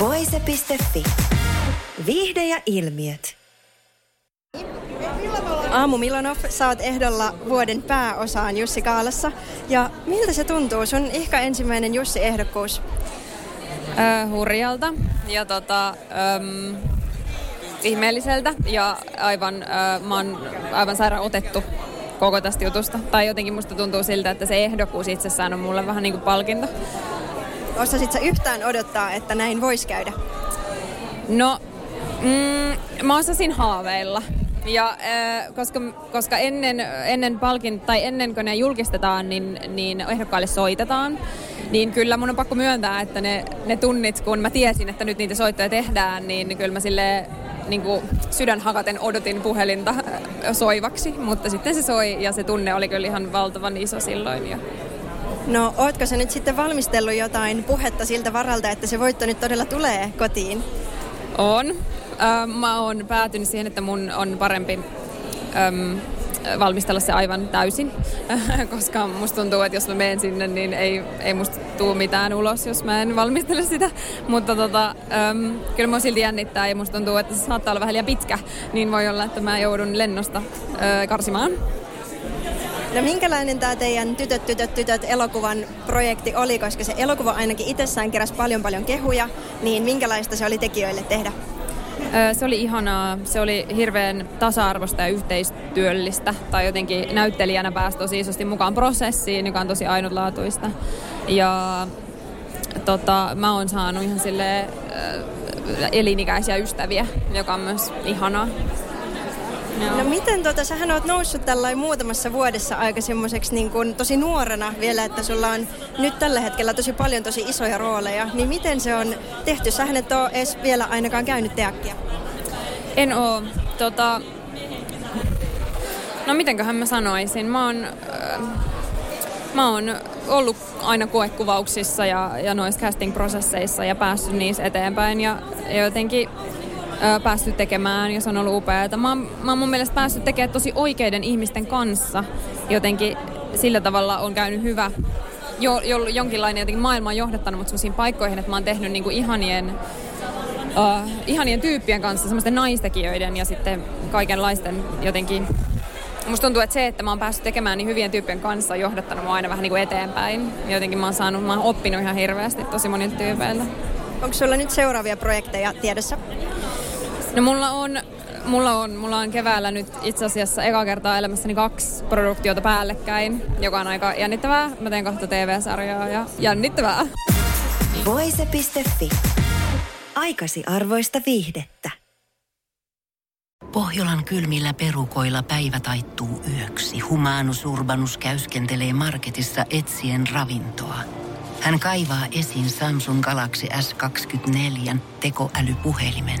Voise.fi. Viihde ja ilmiöt. Aamu Milanov, sä oot ehdolla vuoden pääosaan Jussi Kaalassa. Ja miltä se tuntuu? Sun ehkä ensimmäinen Jussi-ehdokkuus. Öö, hurjalta ja tota, öm, ihmeelliseltä ja aivan, öö, mä oon aivan sairaan otettu koko tästä jutusta. Tai jotenkin musta tuntuu siltä, että se ehdokkuus itsessään on mulle vähän niin kuin palkinto. Osasit sä yhtään odottaa, että näin voisi käydä? No, mm, mä osasin haaveilla. Ja äh, koska, koska ennen, ennen palkin, tai ennen kuin ne julkistetaan, niin, niin ehdokkaille soitetaan. Niin kyllä mun on pakko myöntää, että ne, ne tunnit, kun mä tiesin, että nyt niitä soittoja tehdään, niin kyllä mä sille niin kuin sydänhakaten odotin puhelinta soivaksi, mutta sitten se soi ja se tunne oli kyllä ihan valtavan iso silloin. Ja No, ootko sä nyt sitten valmistellut jotain puhetta siltä varalta, että se voitto nyt todella tulee kotiin? On. Mä oon päätynyt siihen, että mun on parempi ähm, valmistella se aivan täysin, koska musta tuntuu, että jos mä menen sinne, niin ei, ei musta tuu mitään ulos, jos mä en valmistele sitä. Mutta tota, ähm, kyllä mua silti jännittää ja musta tuntuu, että se saattaa olla vähän liian pitkä, niin voi olla, että mä joudun lennosta äh, karsimaan. No minkälainen tämä teidän Tytöt, tytöt, tytöt elokuvan projekti oli, koska se elokuva ainakin itsessään keräsi paljon paljon kehuja, niin minkälaista se oli tekijöille tehdä? Se oli ihanaa. Se oli hirveän tasa-arvoista ja yhteistyöllistä. Tai jotenkin näyttelijänä pääsi tosi isosti mukaan prosessiin, joka on tosi ainutlaatuista. Ja tota, mä oon saanut ihan sille elinikäisiä ystäviä, joka on myös ihanaa. Joo. No miten tota, sähän oot noussut tällain muutamassa vuodessa aika semmoiseksi niin kuin, tosi nuorena vielä, että sulla on nyt tällä hetkellä tosi paljon tosi isoja rooleja, niin miten se on tehty? Sähän et ole edes vielä ainakaan käynyt teakkia. En oo. Tota... No mitenköhän mä sanoisin? Mä oon, äh, mä oon ollut aina koekuvauksissa ja, ja noissa casting-prosesseissa ja päässyt niissä eteenpäin ja, ja jotenkin päässyt tekemään ja se on ollut upeaa. Mä, mä oon mun mielestä päässyt tekemään tosi oikeiden ihmisten kanssa. Jotenkin sillä tavalla on käynyt hyvä jo, jo, jonkinlainen jotenkin maailma on johdattanut mut sellaisiin paikkoihin, että mä oon tehnyt niinku ihanien, uh, ihanien tyyppien kanssa, semmoisten naistekijöiden ja sitten kaikenlaisten jotenkin Musta tuntuu, että se, että mä oon päässyt tekemään niin hyvien tyyppien kanssa on johdattanut mua aina vähän niin kuin eteenpäin. Jotenkin mä oon saanut, mä oon oppinut ihan hirveästi tosi monilta tyypeiltä. Onko sulla nyt seuraavia projekteja tiedossa? No mulla on, mulla on, mulla on keväällä nyt itse asiassa eka kertaa elämässäni kaksi produktiota päällekkäin, joka on aika jännittävää. Mä teen kohta TV-sarjaa ja jännittävää. Voise.fi. Aikasi arvoista viihdettä. Pohjolan kylmillä perukoilla päivä taittuu yöksi. Humanus Urbanus käyskentelee marketissa etsien ravintoa. Hän kaivaa esiin Samsung Galaxy S24 tekoälypuhelimen,